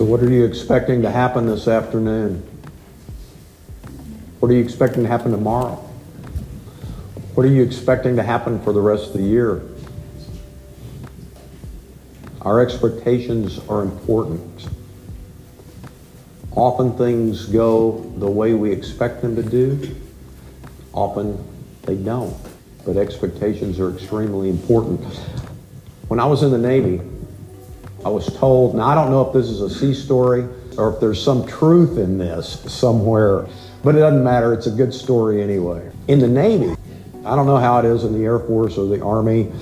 So, what are you expecting to happen this afternoon? What are you expecting to happen tomorrow? What are you expecting to happen for the rest of the year? Our expectations are important. Often things go the way we expect them to do, often they don't. But expectations are extremely important. When I was in the Navy, I was told, now I don't know if this is a sea story or if there's some truth in this somewhere, but it doesn't matter. It's a good story anyway. In the Navy, I don't know how it is in the Air Force or the Army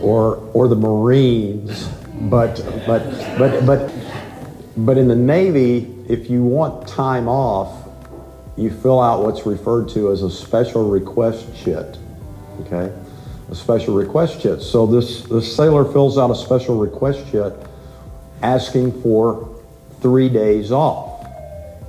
or or the Marines, but but but but but in the Navy, if you want time off, you fill out what's referred to as a special request chit. Okay? A special request chit. So this, this sailor fills out a special request chit asking for three days off.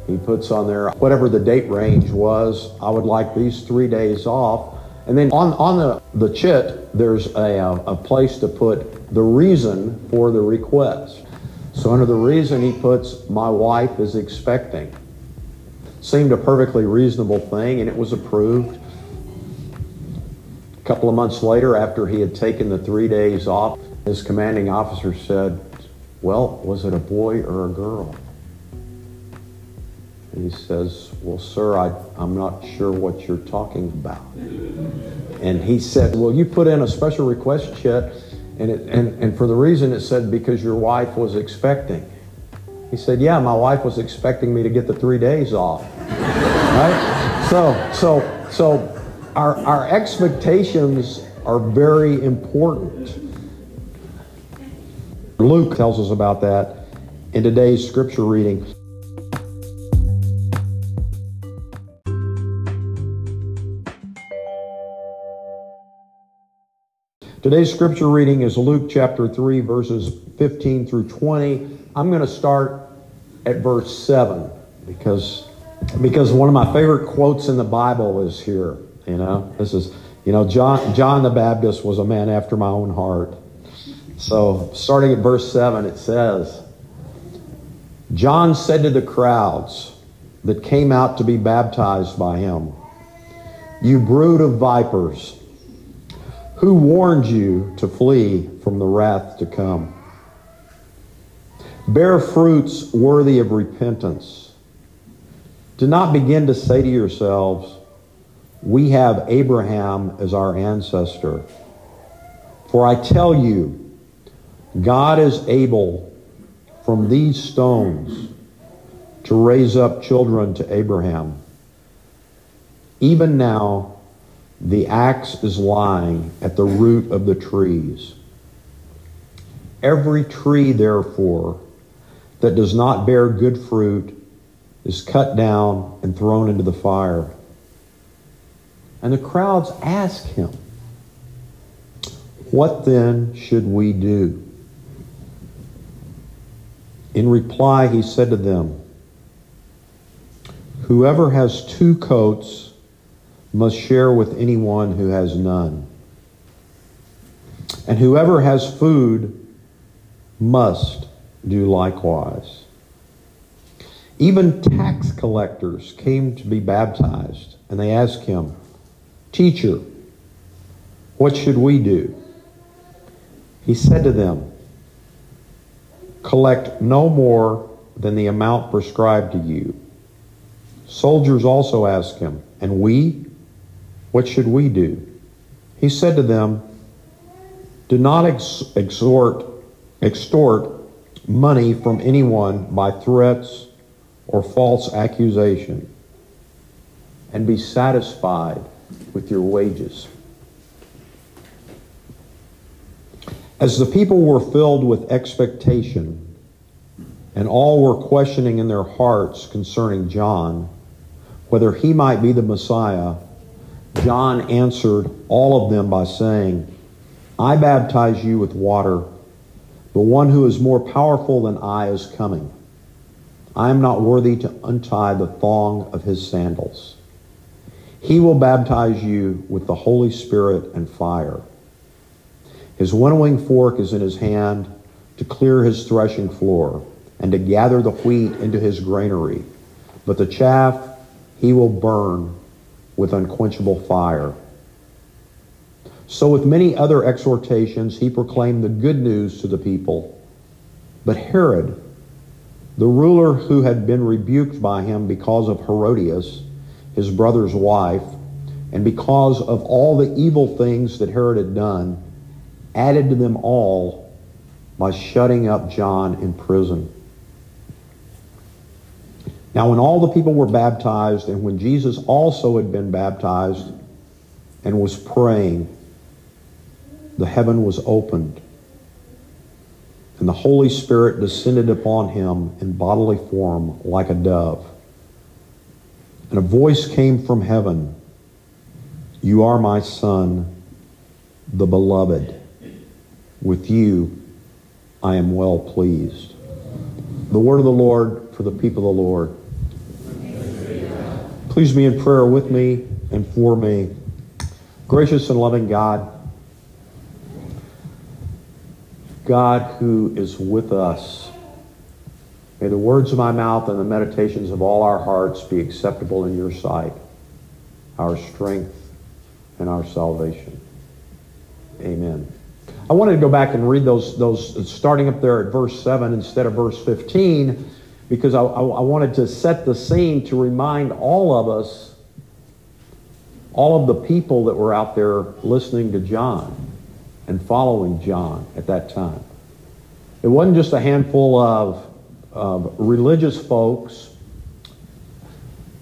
He puts on there whatever the date range was. I would like these three days off. And then on, on the, the chit, there's a, a place to put the reason for the request. So under the reason, he puts, my wife is expecting. Seemed a perfectly reasonable thing, and it was approved. A couple of months later, after he had taken the three days off, his commanding officer said, well, was it a boy or a girl? And he says, Well, sir, I, I'm not sure what you're talking about. And he said, Well, you put in a special request chit, and, it, and, and for the reason it said because your wife was expecting. He said, Yeah, my wife was expecting me to get the three days off. right? So, so, so our, our expectations are very important. Luke tells us about that in today's scripture reading. Today's scripture reading is Luke chapter 3, verses 15 through 20. I'm going to start at verse 7 because, because one of my favorite quotes in the Bible is here. You know, this is, you know, John, John the Baptist was a man after my own heart. So, starting at verse 7, it says, John said to the crowds that came out to be baptized by him, You brood of vipers, who warned you to flee from the wrath to come? Bear fruits worthy of repentance. Do not begin to say to yourselves, We have Abraham as our ancestor. For I tell you, God is able from these stones to raise up children to Abraham. Even now, the axe is lying at the root of the trees. Every tree, therefore, that does not bear good fruit is cut down and thrown into the fire. And the crowds ask him, What then should we do? In reply, he said to them, Whoever has two coats must share with anyone who has none. And whoever has food must do likewise. Even tax collectors came to be baptized, and they asked him, Teacher, what should we do? He said to them, Collect no more than the amount prescribed to you. Soldiers also asked him, And we? What should we do? He said to them, Do not ex- exhort, extort money from anyone by threats or false accusation, and be satisfied with your wages. As the people were filled with expectation, and all were questioning in their hearts concerning John, whether he might be the Messiah, John answered all of them by saying, I baptize you with water, but one who is more powerful than I is coming. I am not worthy to untie the thong of his sandals. He will baptize you with the Holy Spirit and fire. His winnowing fork is in his hand to clear his threshing floor, and to gather the wheat into his granary. But the chaff he will burn with unquenchable fire. So, with many other exhortations, he proclaimed the good news to the people. But Herod, the ruler who had been rebuked by him because of Herodias, his brother's wife, and because of all the evil things that Herod had done, added to them all by shutting up John in prison. Now, when all the people were baptized, and when Jesus also had been baptized and was praying, the heaven was opened, and the Holy Spirit descended upon him in bodily form like a dove. And a voice came from heaven You are my Son, the beloved. With you I am well pleased. The word of the Lord for the people of the Lord. Please be in prayer with me and for me. Gracious and loving God, God who is with us, may the words of my mouth and the meditations of all our hearts be acceptable in your sight, our strength and our salvation. Amen. I wanted to go back and read those, those starting up there at verse 7 instead of verse 15 because I, I, I wanted to set the scene to remind all of us, all of the people that were out there listening to John and following John at that time. It wasn't just a handful of, of religious folks.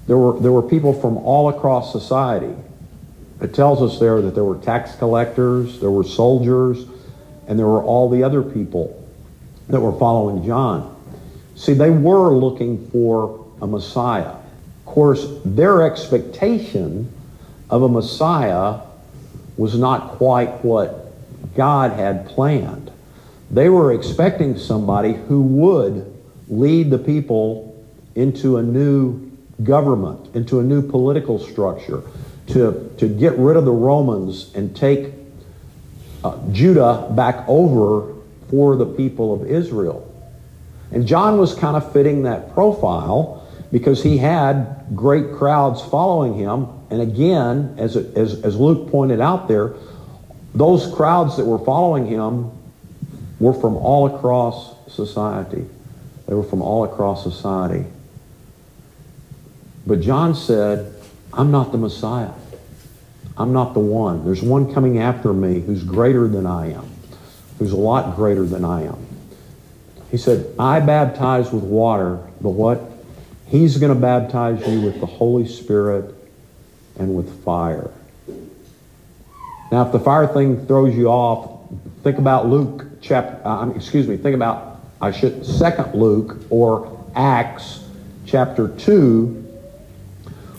There were, there were people from all across society. It tells us there that there were tax collectors, there were soldiers, and there were all the other people that were following John. See, they were looking for a Messiah. Of course, their expectation of a Messiah was not quite what God had planned. They were expecting somebody who would lead the people into a new government, into a new political structure, to, to get rid of the Romans and take uh, Judah back over for the people of Israel. And John was kind of fitting that profile because he had great crowds following him. And again, as, as, as Luke pointed out there, those crowds that were following him were from all across society. They were from all across society. But John said, I'm not the Messiah. I'm not the one. There's one coming after me who's greater than I am, who's a lot greater than I am. He said, I baptize with water, but what? He's going to baptize you with the Holy Spirit and with fire. Now, if the fire thing throws you off, think about Luke chapter, uh, excuse me, think about, I should, second Luke or Acts chapter 2,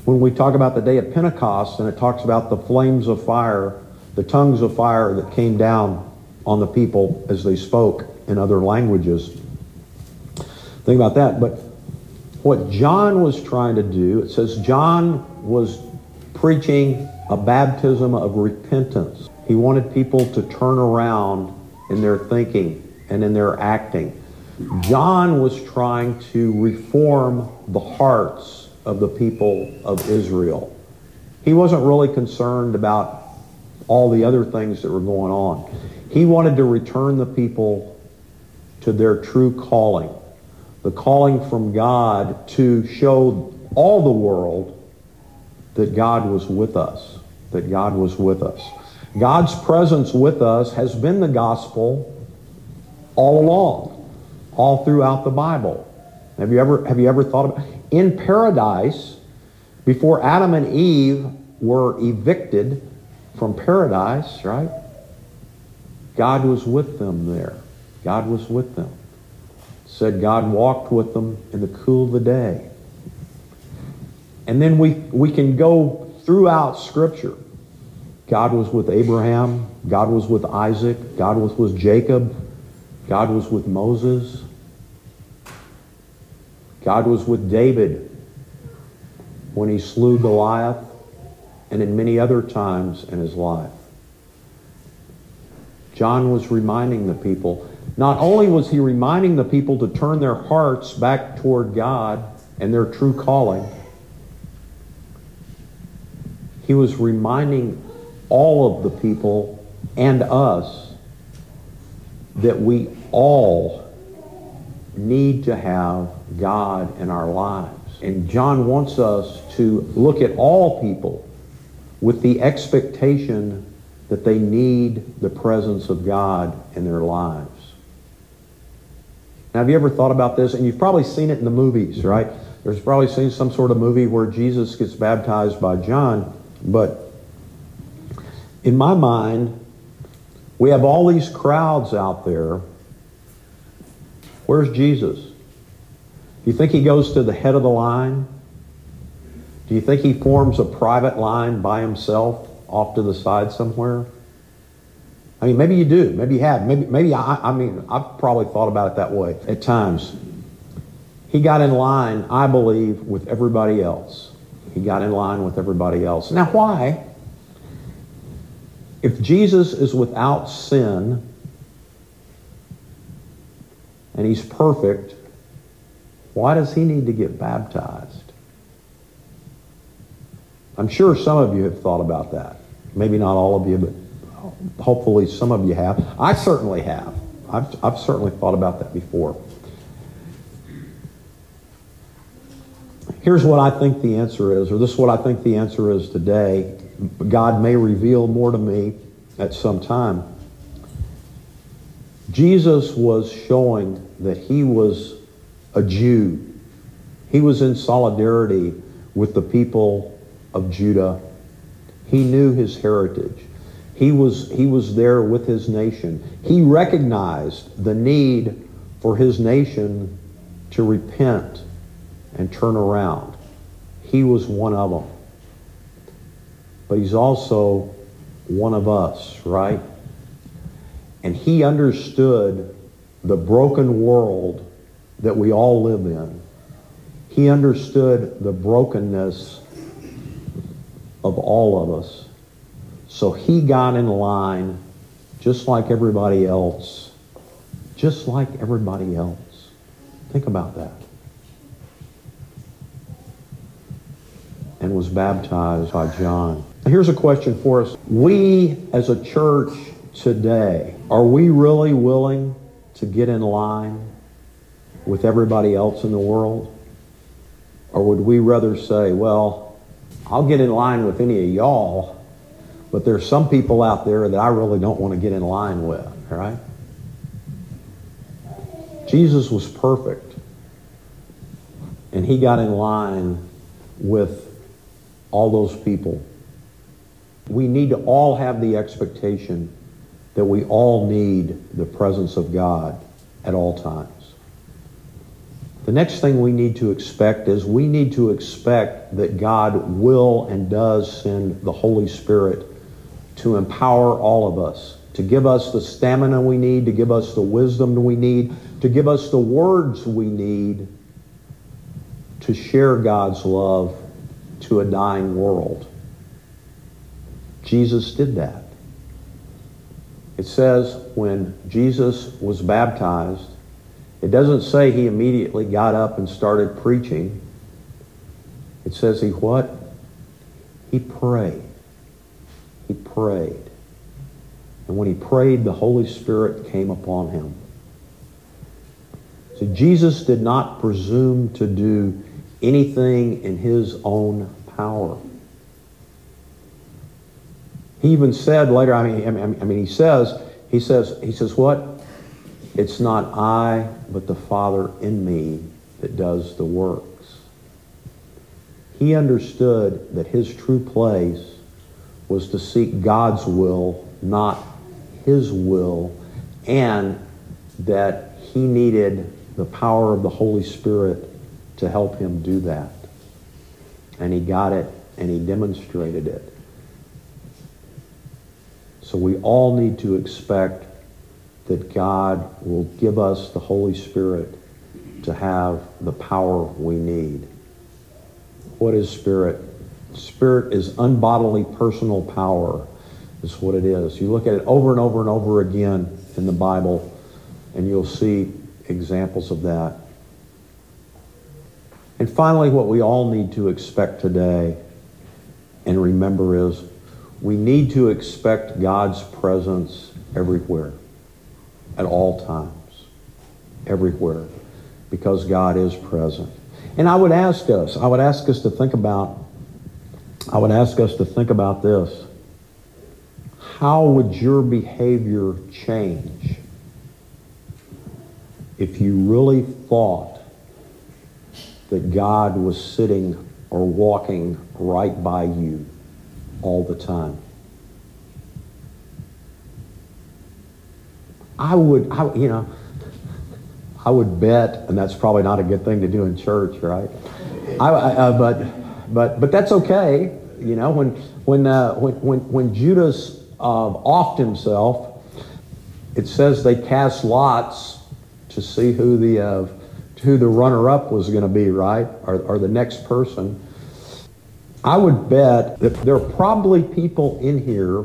when we talk about the day of Pentecost and it talks about the flames of fire, the tongues of fire that came down on the people as they spoke in other languages. Think about that. But what John was trying to do, it says John was preaching a baptism of repentance. He wanted people to turn around in their thinking and in their acting. John was trying to reform the hearts of the people of Israel. He wasn't really concerned about all the other things that were going on. He wanted to return the people to their true calling the calling from God to show all the world that God was with us, that God was with us. God's presence with us has been the gospel all along, all throughout the Bible. Have you ever, have you ever thought about in paradise, before Adam and Eve were evicted from paradise, right? God was with them there. God was with them said God walked with them in the cool of the day. And then we, we can go throughout Scripture. God was with Abraham. God was with Isaac. God was with Jacob. God was with Moses. God was with David when he slew Goliath and in many other times in his life. John was reminding the people Not only was he reminding the people to turn their hearts back toward God and their true calling, he was reminding all of the people and us that we all need to have God in our lives. And John wants us to look at all people with the expectation that they need the presence of God in their lives. Now, have you ever thought about this? And you've probably seen it in the movies, right? There's probably seen some sort of movie where Jesus gets baptized by John, but in my mind, we have all these crowds out there. Where's Jesus? Do you think he goes to the head of the line? Do you think he forms a private line by himself off to the side somewhere? I mean, maybe you do. Maybe you have. Maybe, maybe I, I mean, I've probably thought about it that way at times. He got in line, I believe, with everybody else. He got in line with everybody else. Now, why? If Jesus is without sin and he's perfect, why does he need to get baptized? I'm sure some of you have thought about that. Maybe not all of you, but hopefully some of you have. I certainly have. I've, I've certainly thought about that before. Here's what I think the answer is, or this is what I think the answer is today. God may reveal more to me at some time. Jesus was showing that he was a Jew. He was in solidarity with the people of Judah. He knew his heritage. He was, he was there with his nation. He recognized the need for his nation to repent and turn around. He was one of them. But he's also one of us, right? And he understood the broken world that we all live in. He understood the brokenness of all of us. So he got in line just like everybody else. Just like everybody else. Think about that. And was baptized by John. Here's a question for us. We as a church today, are we really willing to get in line with everybody else in the world? Or would we rather say, well, I'll get in line with any of y'all, but there's some people out there that I really don't want to get in line with, right? Jesus was perfect. And he got in line with all those people. We need to all have the expectation that we all need the presence of God at all times. The next thing we need to expect is we need to expect that God will and does send the Holy Spirit to empower all of us, to give us the stamina we need, to give us the wisdom we need, to give us the words we need to share God's love to a dying world. Jesus did that. It says when Jesus was baptized, it doesn't say he immediately got up and started preaching. It says he what? He prayed. He prayed. And when he prayed, the Holy Spirit came upon him. So Jesus did not presume to do anything in his own power. He even said later, I mean, I mean, he says, he says, he says what? It's not I, but the Father in me that does the works. He understood that his true place was to seek God's will, not his will, and that he needed the power of the Holy Spirit to help him do that. And he got it and he demonstrated it. So we all need to expect that God will give us the Holy Spirit to have the power we need. What is spirit? Spirit is unbodily personal power, is what it is. You look at it over and over and over again in the Bible. And you'll see examples of that. And finally, what we all need to expect today and remember is we need to expect God's presence everywhere, at all times, everywhere, because God is present. And I would ask us, I would ask us to think about, I would ask us to think about this. How would your behavior change if you really thought that God was sitting or walking right by you all the time? I would, I, you know, I would bet, and that's probably not a good thing to do in church, right? I, uh, but, but, but that's okay. You know, when, when, uh, when, when, when Judas uh, offed himself, it says they cast lots to see who the, uh, who the runner-up was going to be, right? Or, or the next person. I would bet that there are probably people in here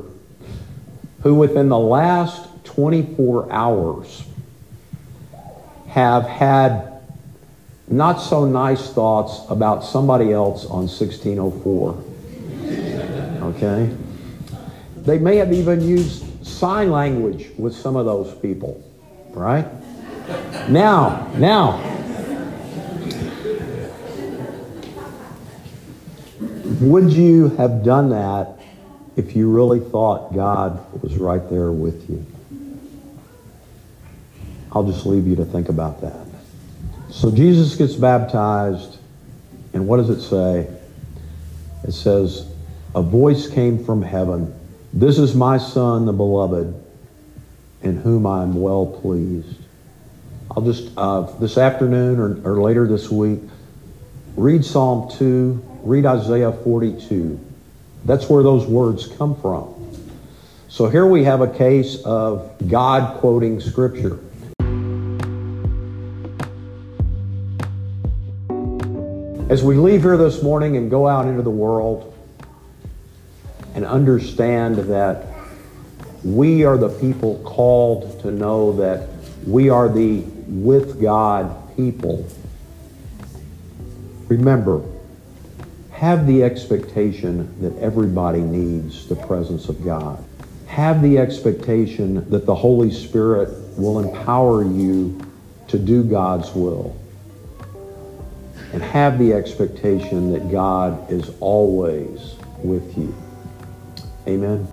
who within the last 24 hours have had not so nice thoughts about somebody else on 1604. Okay? They may have even used sign language with some of those people, right? Now, now, would you have done that if you really thought God was right there with you? I'll just leave you to think about that. So Jesus gets baptized, and what does it say? It says, A voice came from heaven. This is my Son, the beloved, in whom I am well pleased. I'll just, uh, this afternoon or, or later this week, read Psalm 2, read Isaiah 42. That's where those words come from. So here we have a case of God quoting Scripture. As we leave here this morning and go out into the world and understand that we are the people called to know that we are the with God people, remember, have the expectation that everybody needs the presence of God. Have the expectation that the Holy Spirit will empower you to do God's will and have the expectation that God is always with you. Amen.